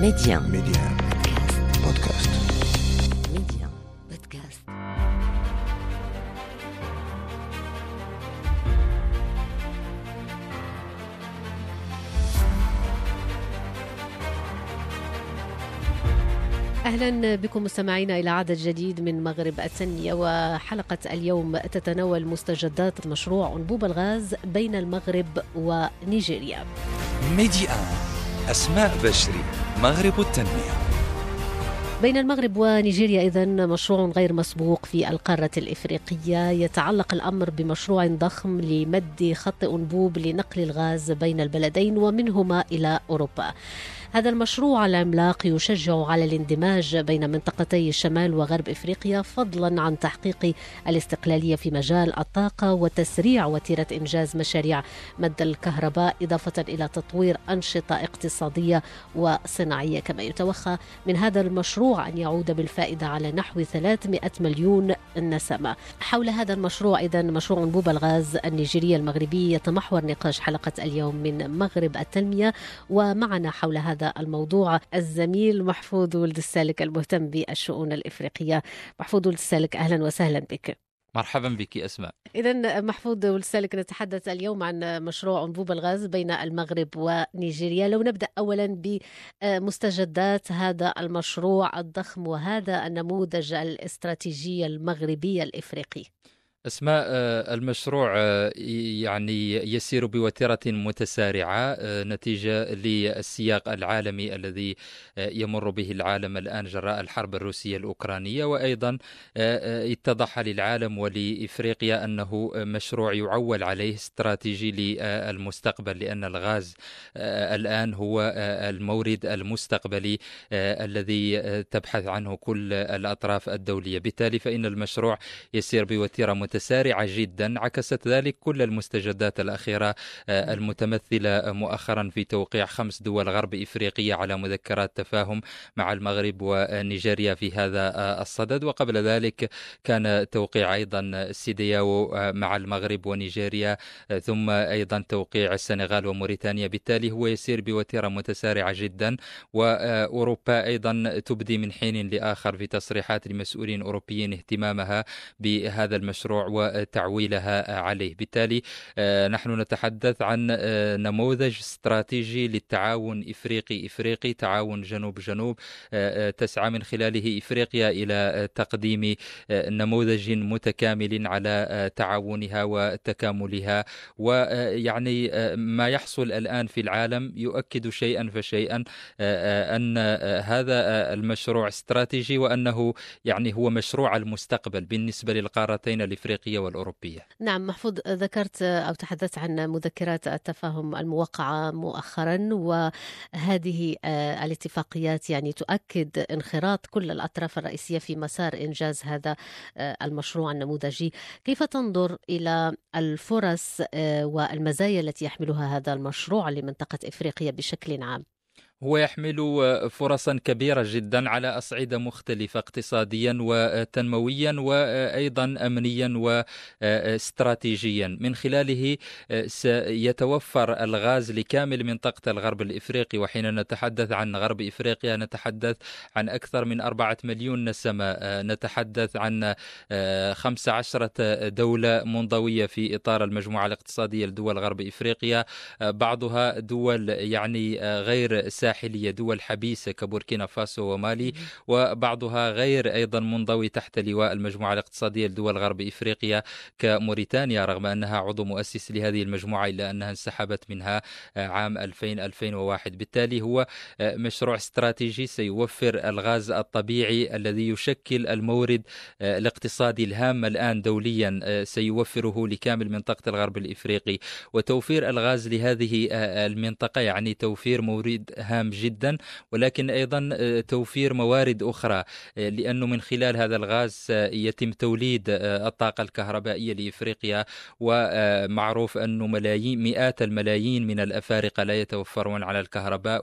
Média. Média. Podcast. Média. Podcast. أهلا بكم مستمعينا إلى عدد جديد من مغرب التنميه وحلقة اليوم تتناول مستجدات مشروع انبوب الغاز بين المغرب ونيجيريا. ميدي آن أسماء بشري مغرب التنمية بين المغرب ونيجيريا إذا مشروع غير مسبوق في القارة الإفريقية يتعلق الأمر بمشروع ضخم لمد خط أنبوب لنقل الغاز بين البلدين ومنهما إلى أوروبا. هذا المشروع العملاق يشجع على الاندماج بين منطقتي شمال وغرب إفريقيا فضلا عن تحقيق الاستقلالية في مجال الطاقة وتسريع وتيرة إنجاز مشاريع مد الكهرباء إضافة إلى تطوير أنشطة اقتصادية وصناعية كما يتوخى من هذا المشروع أن يعود بالفائدة على نحو 300 مليون نسمة. حول هذا المشروع اذا مشروع انبوب الغاز النيجيري المغربي يتمحور نقاش حلقة اليوم من مغرب التنمية ومعنا حول هذا الموضوع الزميل محفوظ ولد السالك المهتم بالشؤون الإفريقية. محفوظ ولد السالك أهلا وسهلا بك. مرحبا بك أسماء إذا محفوظ ولد السالك نتحدث اليوم عن مشروع أنبوب الغاز بين المغرب ونيجيريا لو نبدأ أولا بمستجدات هذا المشروع الضخم وهذا النموذج الاستراتيجي المغربي الإفريقي أسماء آه، المشروع آه، يعني يسير بوتيره متسارعة آه، نتيجة للسياق العالمي الذي يمر به العالم الآن جراء الحرب الروسية الأوكرانية. وأيضا اتضح للعالم ولإفريقيا أنه مشروع يعول عليه استراتيجي للمستقبل لأن الغاز الآن هو المورد المستقبلي الذي تبحث عنه كل الأطراف الدولية. بالتالي فإن المشروع يسير بوتيره متسارعة جدا عكست ذلك كل المستجدات الأخيرة آه، المتمثلة مؤخرا في توقيع خمس دول غرب إفريقية على مذكرات تفاهم مع المغرب ونيجيريا في هذا آه، الصدد. وقبل ذلك كان توقيع أيضا سيدياو آه، مع المغرب ونيجيريا ثم أيضا توقيع السنغال وموريتانيا. بالتالي هو يسير بوتيرة متسارعة جدا وأوروبا أيضا تبدي من حين لآخر في تصريحات لمسؤولين أوروبيين اهتمامها بهذا المشروع. وتعويلها عليه. بالتالي آه، نحن نتحدث عن آه، نموذج استراتيجي للتعاون إفريقي إفريقي تعاون جنوب جنوب آه، تسعى من خلاله إفريقيا إلى آه، تقديم نموذج متكامل على تعاونها وتكاملها. ويعني ما يحصل الآن في العالم يؤكد شيئا فشيئا آه، هذا المشروع استراتيجي وأنه يعني هو مشروع المستقبل بالنسبة للقارتين الإفريقية والأوروبية. نعم محفوظ ذكرت أو تحدثت عن مذكرات التفاهم الموقعة مؤخرا وهذه آه، الاتفاقيات يعني تؤكد انخراط كل الأطراف الرئيسية في مسار إنجاز هذا آه، المشروع النموذجي كيف تنظر إلى الفرص آه، والمزايا التي يحملها هذا المشروع لمنطقة إفريقيا بشكل عام هو يحمل فرصا كبيرة جدا على أصعدة مختلفة اقتصاديا وتنمويا وأيضا امنيا واستراتيجيا من خلاله سيتوفر الغاز لكامل منطقة الغرب الإفريقي وحين نتحدث عن غرب إفريقيا نتحدث عن أكثر من أربعة مليون نسمة. نتحدث عن آه، 15 دولة منضوية في إطار المجموعة الاقتصادية لدول غرب إفريقيا. بعضها دول يعني غير ساحليه دول حبيسه كبوركينا فاسو ومالي وبعضها غير أيضا منضوي تحت لواء المجموعة الاقتصادية لدول غرب إفريقيا كموريتانيا رغم أنها عضو مؤسس لهذه المجموعة إلا أنها انسحبت منها آه، عام 2000 2001 بالتالي هو آه، مشروع استراتيجي سيوفر الغاز الطبيعي الذي يشكل المورد آه، الاقتصادي الهام الآن دوليا سيوفره لكامل منطقة الغرب الإفريقي. وتوفير الغاز لهذه المنطقة يعني توفير مورد هام جدا ولكن أيضا آه، توفير موارد أخرى آه، لأنه من خلال هذا الغاز آه، يتم توليد الطاقة الكهربائية لإفريقيا ومعروف انه ملايين مئات الملايين من الأفارقة لا يتوفرون على الكهرباء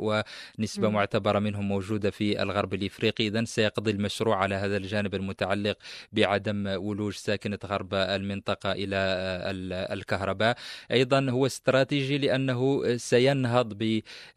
ونسبة مم. معتبرة منهم موجودة في الغرب الإفريقي اذا سيقضي المشروع على هذا الجانب المتعلق بعدم ولوج ساكنة غرب المنطقة إلى ال- الكهرباء أيضا هو استراتيجي لأنه سينهض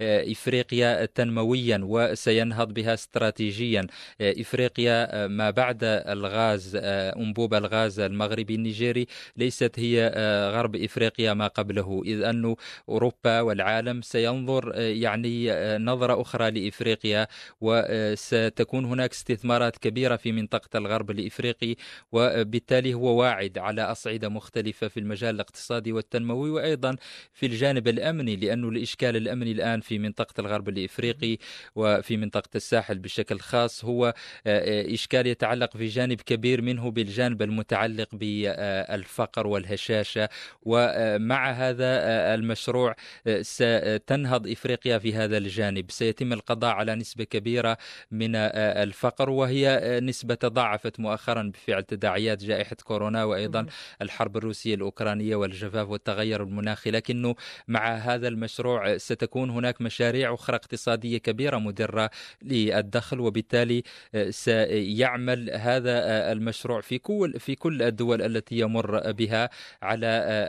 بإفريقيا تنمويا وسينهض بها استراتيجيا. إفريقيا ما بعد الغاز أنبوب الغاز المغربي النيجيري ليست هي غرب إفريقيا ما قبله. إذ انه أوروبا والعالم سينظر يعني نظرة أخرى لإفريقيا وستكون هناك استثمارات كبيرة في منطقة الغرب الإفريقي وبالتالي هو واعد على أصعدة مختلفة في المجال الاقتصادي والتنموي وأيضا في الجانب الأمني لأنه الإشكال الأمني الآن في منطقة الغرب الإفريقي وفي منطقة الساحل بشكل خاص هو إشكال يتعلق في جانب كبير منه بالجانب المتعلق بالفقر والهشاشه ومع هذا المشروع ستنهض إفريقيا في هذا الجانب. سيتم القضاء على نسبة كبيرة من الفقر وهي نسبة تضاعفت مؤخرا بفعل تداعيات جائحة كورونا وأيضا الحرب الروسية الأوكرانية والجفاف والتغير المناخي. لكنه مع هذا المشروع ستكون هناك مشاريع أخرى اقتصادية كبيرة مدرة للدخل وبالتالي سيعمل هذا المشروع في كل في كل الدول التي يمر بها على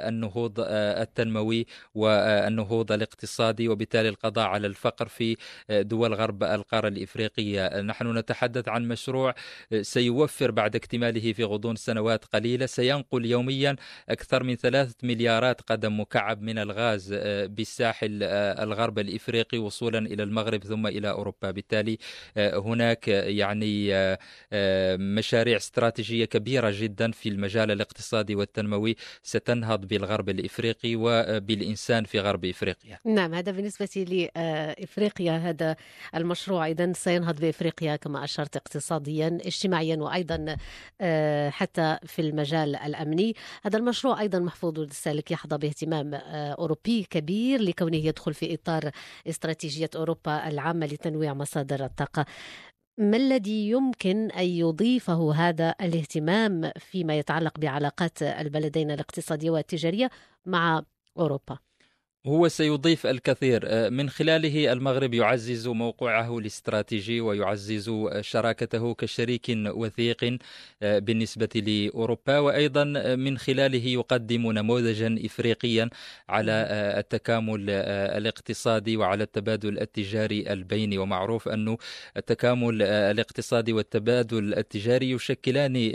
النهوض التنموي والنهوض الاقتصادي وبالتالي القضاء على الفقر في دول غرب القارة الإفريقية. نحن نتحدث عن مشروع سيوفر بعد اكتماله في غضون سنوات قليلة. سينقل يوميا أكثر من ثلاثة مليارات قدم مكعب من الغاز بالساحل الغرب الإفريقي وصولا إلى المغرب ثم إلى أوروبا. بالتالي هناك يعني مشاريع استراتيجية كبيرة جدا في المجال الاقتصادي والتنموي ستنهض بالغرب الإفريقي وبالانسان في غرب إفريقيا. نعم هذا بالنسبة لافريقيا هذا المشروع. إذا سينهض بإفريقيا كما أشرت اقتصاديا اجتماعيا وأيضا حتى في المجال الأمني، هذا المشروع أيضا محفوظ السالك يحظى باهتمام أوروبي كبير لكونه يدخل في إطار استراتيجية أوروبا العامة لتنويع مصادر الطاقة. ما الذي يمكن أن يضيفه هذا الاهتمام فيما يتعلق بعلاقات البلدين الاقتصادية والتجارية مع أوروبا؟ هو سيضيف الكثير. من خلاله المغرب يعزز موقعه الاستراتيجي ويعزز شراكته كشريك وثيق بالنسبة لأوروبا. وأيضا من خلاله يقدم نموذجا إفريقيا على التكامل الاقتصادي وعلى التبادل التجاري البيني ومعروف أن التكامل الاقتصادي والتبادل التجاري يشكلان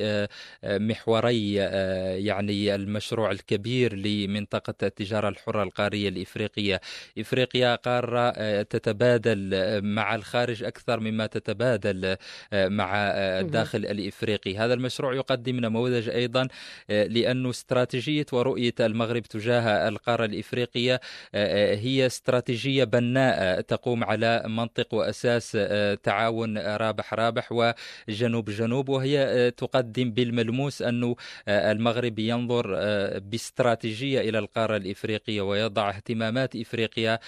محوري يعني المشروع الكبير لمنطقة التجارة الحرة القارية الإفريقية إفريقيا قارة تتبادل مع الخارج أكثر مما تتبادل مع الداخل الإفريقي. هذا المشروع يقدم نموذج أيضا لأن استراتيجية ورؤية المغرب تجاه القارة الإفريقية هي استراتيجية بناءة تقوم على منطق وأساس تعاون رابح رابح وجنوب جنوب وهي تقدم بالملموس أن المغرب ينظر باستراتيجية إلى القارة الإفريقية ويضع اهتمامات إفريقيا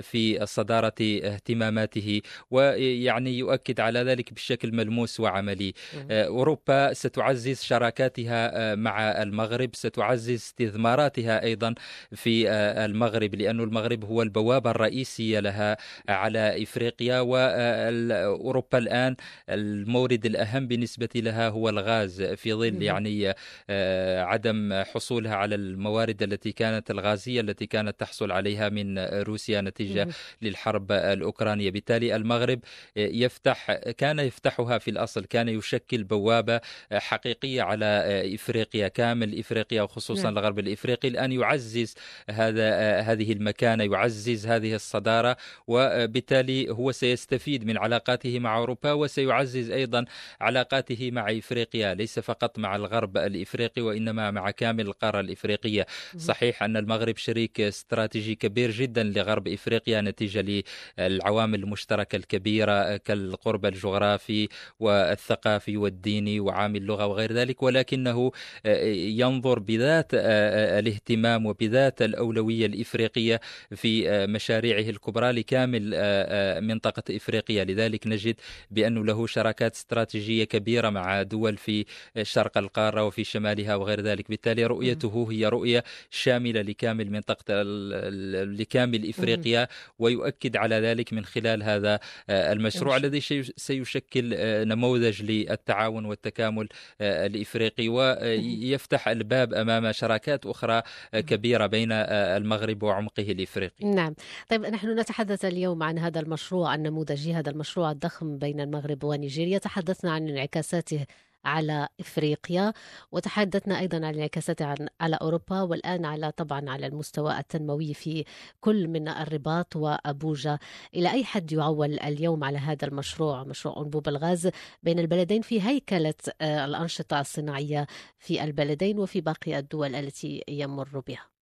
في صدارة اهتماماته ويعني يؤكد على ذلك بشكل ملموس وعملي. أوروبا ستعزز شراكاتها مع المغرب، ستعزز استثماراتها أيضا في المغرب لأن المغرب هو البوابة الرئيسية لها على إفريقيا واوروبا الآن المورد الأهم بالنسبة لها هو الغاز في ظل يعني عدم حصولها على الموارد التي كانت الغازية التي كانت تحصل عليها من روسيا نتيجة للحرب الأوكرانية. بالتالي المغرب يفتح كان يفتحها في الأصل كان يشكل بوابة حقيقية على إفريقيا كامل إفريقيا وخصوصا نعم. الغرب الإفريقي الآن يعزز هذا هذه المكانة يعزز هذه الصدارة وبالتالي هو سيستفيد من علاقاته مع أوروبا وسيعزز أيضا علاقاته مع إفريقيا. ليس فقط مع الغرب الإفريقي وإنما مع كامل القارة الإفريقية. صحيح أن المغرب شريك استراتيجي كبير جدا لغرب إفريقيا نتيجة للعوامل المشتركة الكبيرة كالقرب الجغرافي والثقافي والديني وعامل اللغة وغير ذلك. ولكنه ينظر بذات الاهتمام وبذات الأولوية الإفريقية في مشاريعه الكبرى لكامل منطقة إفريقيا. لذلك نجد بانه له شراكات استراتيجية كبيرة مع دول في شرق القارة وفي شمالها وغير ذلك. بالتالي رؤيته هي رؤية شاملة لكامل منطقة لكامل إفريقيا ويؤكد على ذلك من خلال هذا المشروع الذي سيشكل نموذج للتعاون والتكامل الإفريقي ويفتح الباب أمام شراكات أخرى كبيرة بين المغرب وعمقه الإفريقي. نعم، طيب نحن نتحدث اليوم عن هذا المشروع النموذجي هذا المشروع الضخم بين المغرب ونيجيريا، تحدثنا عن انعكاساته على إفريقيا وتحدثنا أيضا عن انعكاسات على أوروبا والآن على طبعا على المستوى التنموي في كل من الرباط وأبوجا. إلى أي حد يعول اليوم على هذا المشروع؟ مشروع أنبوب الغاز بين البلدين في هيكلة آه، الأنشطة الصناعية في البلدين وفي باقي الدول التي يمر بها.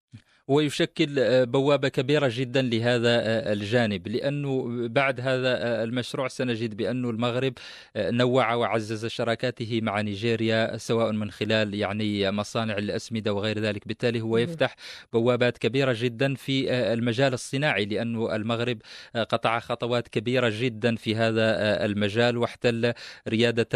ويشكل آه، بوابة كبيرة جدا لهذا آه، الجانب. لأنه بعد هذا آه، المشروع سنجد بأن المغرب نوع وعزز شراكاته مع نيجيريا سواء من خلال يعني مصانع الأسمدة وغير ذلك. بالتالي هو يفتح بوابات كبيرة جدا في المجال الصناعي لأن المغرب قطع خطوات كبيرة جدا في هذا المجال واحتل ريادة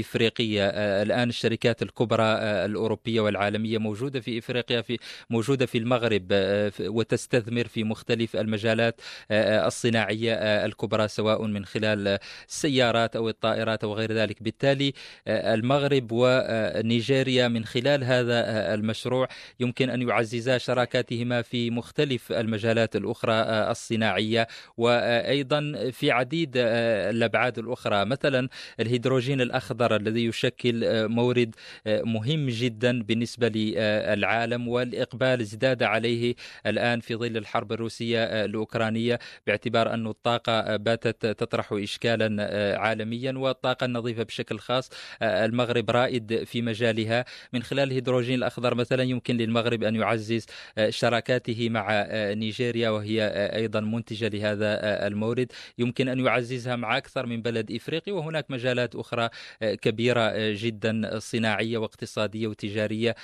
إفريقية. الآن الشركات الكبرى الأوروبية والعالمية موجودة في إفريقيا في موجودة في المغرب. المغرب آه، وتستثمر في مختلف المجالات آه، آه، الصناعية الكبرى سواء من خلال السيارات أو الطائرات أو غير ذلك. بالتالي المغرب ونيجيريا من خلال هذا المشروع يمكن أن يعززا شراكاتهما في مختلف المجالات الأخرى الصناعية وأيضا في عديد الأبعاد الأخرى. مثلا الهيدروجين الأخضر الذي يشكل مورد مهم جدا بالنسبة للعالم والإقبال ازداد عليه الآن في ظل الحرب الروسية آه، الأوكرانية باعتبار أن الطاقة آه، باتت تطرح إشكالا آه، عالميا والطاقة النظيفة بشكل خاص المغرب رائد في مجالها. من خلال الهيدروجين الأخضر مثلا يمكن للمغرب أن يعزز شراكاته مع نيجيريا وهي أيضا منتجة لهذا المورد. يمكن أن يعززها مع أكثر من بلد إفريقي وهناك مجالات أخرى كبيرة جدا صناعية واقتصادية وتجارية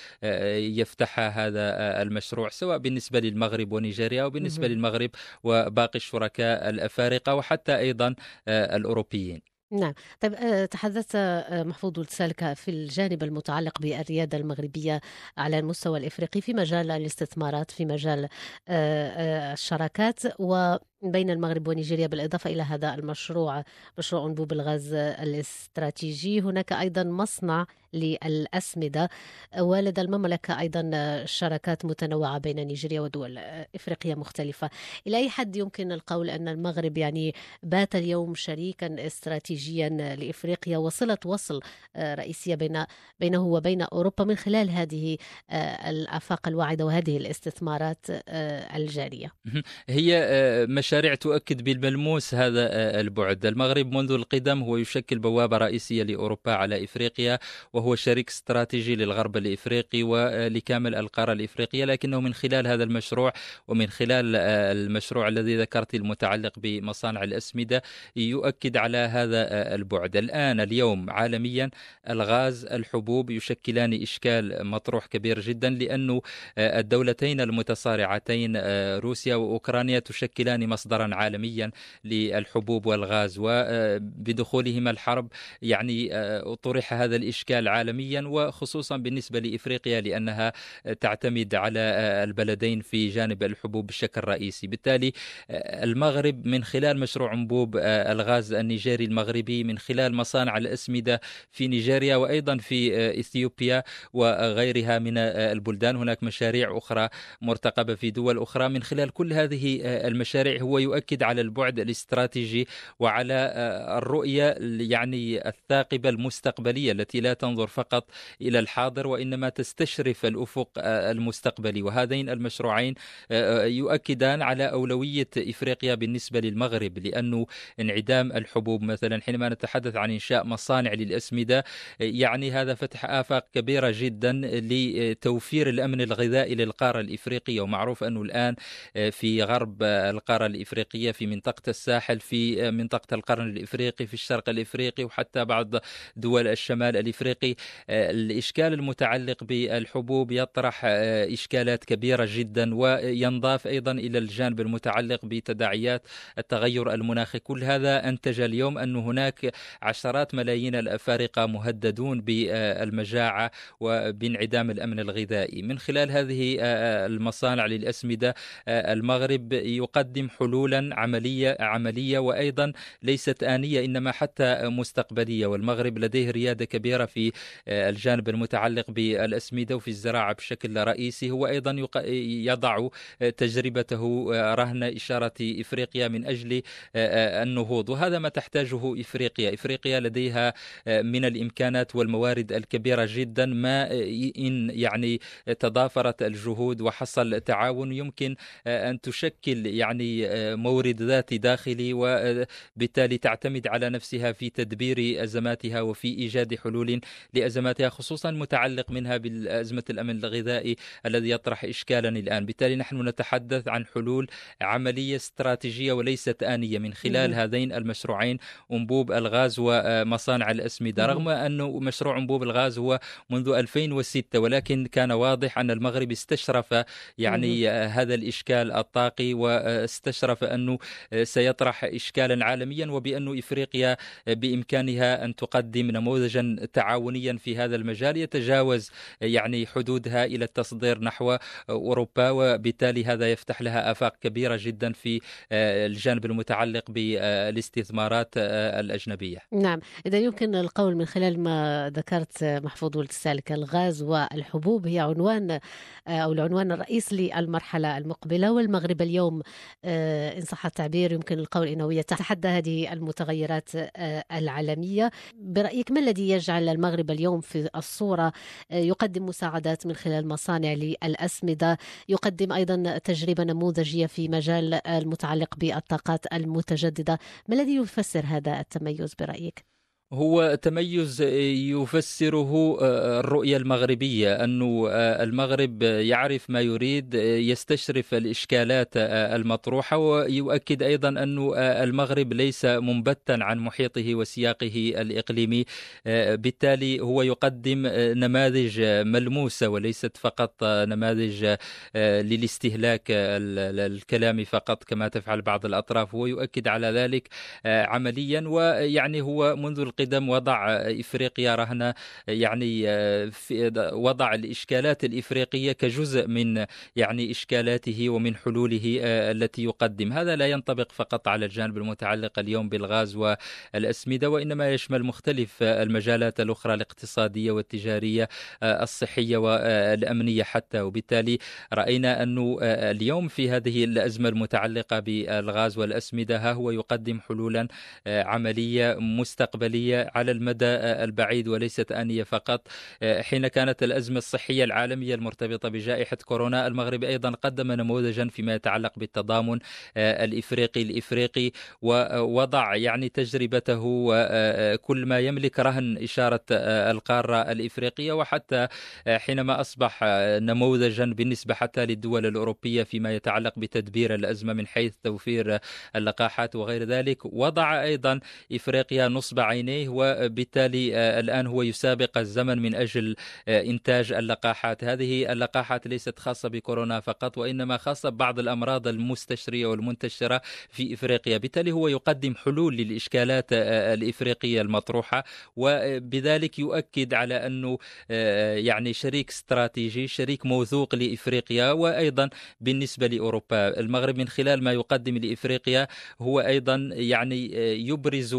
يفتحها هذا المشروع. سواء بالنسبة للمغرب ونيجيريا أو بالنسبة للمغرب وباقي الشركاء الأفارقة وحتى أيضا آه، الأوروبيين. نعم. طيب آه، تحدثت آه، محفوظ سالكة في الجانب المتعلق بالريادة المغربية على المستوى الإفريقي في مجال الاستثمارات في مجال الشراكات و بين المغرب ونيجيريا بالإضافة إلى هذا المشروع مشروع أنبوب الغاز الاستراتيجي. هناك أيضا مصنع للأسمدة. ولدى المملكة أيضا شراكات متنوعة بين نيجيريا ودول إفريقية مختلفة. إلى أي حد يمكن القول أن المغرب يعني بات اليوم شريكا استراتيجيا لإفريقيا؟ وصلة وصل رئيسية بين بينه وبين أوروبا من خلال هذه الآفاق الواعدة وهذه الاستثمارات الجارية. هي مش مشاريع تؤكد بالملموس هذا آه، البعد. المغرب منذ القدم هو يشكل بوابة رئيسية لأوروبا على إفريقيا وهو شريك استراتيجي للغرب الإفريقي ولكامل القارة الإفريقية لكنه من خلال هذا المشروع ومن خلال آه، المشروع الذي ذكرت المتعلق بمصانع الأسمدة يؤكد على هذا آه، البعد. الآن اليوم عالميا الغاز الحبوب يشكلان إشكال مطروح كبير جدا لأن الدولتين المتصارعتين روسيا وأوكرانيا تشكلان مصدرا عالميا للحبوب والغاز وبدخولهما الحرب. يعني آه، طرح هذا الإشكال عالميا وخصوصا بالنسبة لإفريقيا لأنها تعتمد على آه، البلدين في جانب الحبوب بشكل رئيسي. بالتالي آه، المغرب من خلال مشروع أنبوب الغاز النيجيري المغربي من خلال مصانع الأسمدة في نيجيريا وأيضا في إثيوبيا وغيرها من البلدان. هناك مشاريع أخرى مرتقبة في دول أخرى. من خلال كل هذه المشاريع هو يؤكد على البعد الاستراتيجي وعلى آه، الرؤية يعني الثاقبة المستقبلية التي لا تنظر فقط إلى الحاضر وإنما تستشرف الأفق آه، المستقبلي. وهذين المشروعين آه، يؤكدان على أولوية إفريقيا بالنسبة للمغرب لأنه انعدام الحبوب مثلا حينما نتحدث عن إنشاء مصانع للأسمدة يعني هذا فتح آفاق كبيرة جدا لتوفير الأمن الغذائي للقارة الإفريقية. ومعروف أنه الآن في غرب القارة الإفريقية في منطقة الساحل في منطقة القرن الإفريقي في الشرق الإفريقي وحتى بعض دول الشمال الإفريقي. الإشكال المتعلق بالحبوب يطرح إشكالات كبيرة جدا وينضاف أيضا إلى الجانب المتعلق بتداعيات التغير المناخي. كل هذا أنتج اليوم أن هناك عشرات ملايين الأفارقة مهددون بالمجاعة وبانعدام الأمن الغذائي. من خلال هذه المصانع للأسمدة المغرب يقدم حلولا عملية عملية وأيضا ليست آنية إنما حتى مستقبلية. والمغرب لديه ريادة كبيرة في الجانب المتعلق بالأسمدة وفي الزراعة بشكل رئيسي. هو أيضا يضع تجربته رهن إشارة إفريقيا من أجل النهوض. وهذا ما تحتاجه إفريقيا. إفريقيا لديها من الإمكانات والموارد الكبيرة جدا ما إن يعني تضافرت الجهود وحصل تعاون. يمكن أن تشكل يعني مورد ذاتي داخلي وبالتالي تعتمد على نفسها في تدبير أزماتها وفي إيجاد حلول لأزماتها خصوصا متعلق منها بالأزمة الأمن الغذائي الذي يطرح إشكالا الآن. بالتالي نحن نتحدث عن حلول عملية استراتيجية وليست آنية. من خلال هذين المشروعين أنبوب الغاز ومصانع الأسمدة. رغم أنه مشروع أنبوب الغاز هو منذ 2006 ولكن كان واضح أن المغرب استشرف يعني هذا الإشكال الطاقي واستشرف أنه سيطرح إشكالا عالميا وبأن إفريقيا بإمكانها أن تقدم نموذجا تعاونيا في هذا المجال يتجاوز يعني حدودها إلى التصدير نحو أوروبا وبالتالي هذا يفتح لها آفاق كبيرة جدا في الجانب المتعلق بالاستثمارات الأجنبية. نعم. إذا يمكن القول من خلال ما ذكرت محفوظ ولد السالك الغاز والحبوب هي عنوان أو العنوان الرئيس للمرحلة المقبلة والمغرب اليوم إن صح التعبير يمكن القول إنه يتحدى هذه المتغيرات العالمية. برأيك ما الذي يجعل المغرب اليوم في الصورة؟ يقدم مساعدات من خلال مصانع للأسمدة يقدم أيضا تجربة نموذجية في مجال المتعلق بالطاقات المتجددة. ما الذي يفسر هذا التميز برأيك؟ هو تميز يفسره الرؤية المغربية أن المغرب يعرف ما يريد يستشرف الإشكالات المطروحة ويؤكد أيضا أن المغرب ليس منبتا عن محيطه وسياقه الإقليمي بالتالي هو يقدم نماذج ملموسة وليست فقط نماذج للاستهلاك الكلامي فقط كما تفعل بعض الأطراف هو يؤكد على ذلك عمليا ويعني هو منذ القدم وضع إفريقيا رهن يعني وضع الإشكالات الإفريقية كجزء من يعني إشكالاته ومن حلوله التي يقدم. هذا لا ينطبق فقط على الجانب المتعلق اليوم بالغاز والأسمدة وإنما يشمل مختلف المجالات الأخرى الاقتصادية والتجارية الصحية والأمنية حتى. وبالتالي رأينا انه اليوم في هذه الأزمة المتعلقة بالغاز والأسمدة ها هو يقدم حلولا عملية مستقبلية على المدى البعيد وليست آنية فقط. حين كانت الأزمة الصحية العالمية المرتبطة بجائحة كورونا المغرب أيضا قدم نموذجا فيما يتعلق بالتضامن الإفريقي الإفريقي ووضع يعني تجربته وكل ما يملك رهن إشارة القارة الإفريقية. وحتى حينما أصبح نموذجا بالنسبة حتى للدول الأوروبية فيما يتعلق بتدبير الأزمة من حيث توفير اللقاحات وغير ذلك وضع أيضا إفريقيا نصب عينيه عينيه وبالتالي آه، الآن هو يسابق الزمن من أجل آه، إنتاج اللقاحات. هذه اللقاحات ليست خاصة بكورونا فقط وإنما خاصة ببعض الأمراض المستشرية والمنتشرة في إفريقيا. بالتالي هو يقدم حلول للإشكالات آه، الإفريقية المطروحة وبذلك يؤكد على أنه يعني شريك استراتيجي شريك موثوق لإفريقيا وأيضا بالنسبة لأوروبا. المغرب من خلال ما يقدم لإفريقيا هو أيضا يعني يبرز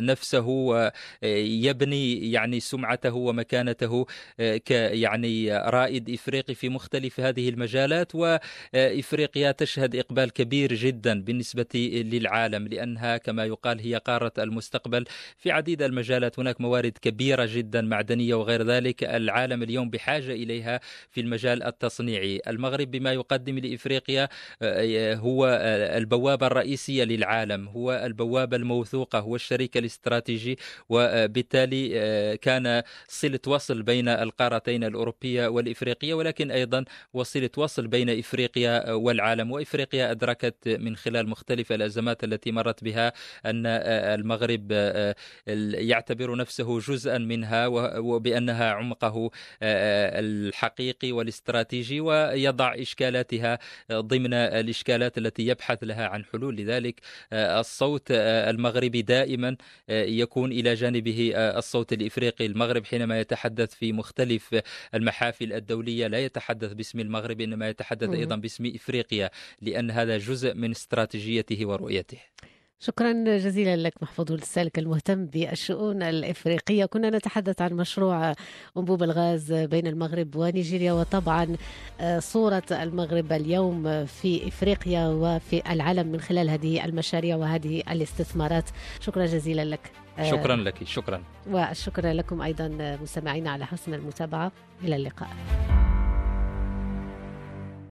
نفسه ويبني يعني سمعته ومكانته آه، ك يعني رائد إفريقي في مختلف هذه المجالات وإفريقيا تشهد إقبال كبير جدا بالنسبة للعالم لأنها كما يقال هي قارة المستقبل. في عديد المجالات هناك موارد كبيرة جدا معدنية وغير ذلك. العالم اليوم بحاجة إليها في المجال التصنيعي. المغرب بما يقدم لإفريقيا آه، هو البوابة الرئيسية للعالم هو البوابة الموثوقة هو الشريك الاستراتيجي الاستراتيجي وبالتالي كان صلة وصل بين القارتين الأوروبية والإفريقية ولكن أيضا وصلة وصل بين إفريقيا والعالم. وإفريقيا أدركت من خلال مختلف الأزمات التي مرت بها أن المغرب يعتبر نفسه جزءا منها وبأنها عمقه الحقيقي والاستراتيجي ويضع إشكالاتها ضمن الإشكالات التي يبحث لها عن حلول. لذلك الصوت المغربي دائما يكون إلى جانبه الصوت الإفريقي المغرب حينما يتحدث في مختلف المحافل الدولية. لا يتحدث باسم المغرب إنما يتحدث أيضا باسم إفريقيا لأن هذا جزء من استراتيجيته ورؤيته. شكرا جزيلا لك محفوظ السالك المهتم بالشؤون الإفريقية. كنا نتحدث عن مشروع أنبوب الغاز بين المغرب ونيجيريا وطبعا آه، صورة المغرب اليوم في إفريقيا وفي العالم من خلال هذه المشاريع وهذه الاستثمارات. شكرا جزيلا لك. آه، شكرا لك شكرا. والشكر لكم أيضا مستمعينا على حسن المتابعة. إلى اللقاء.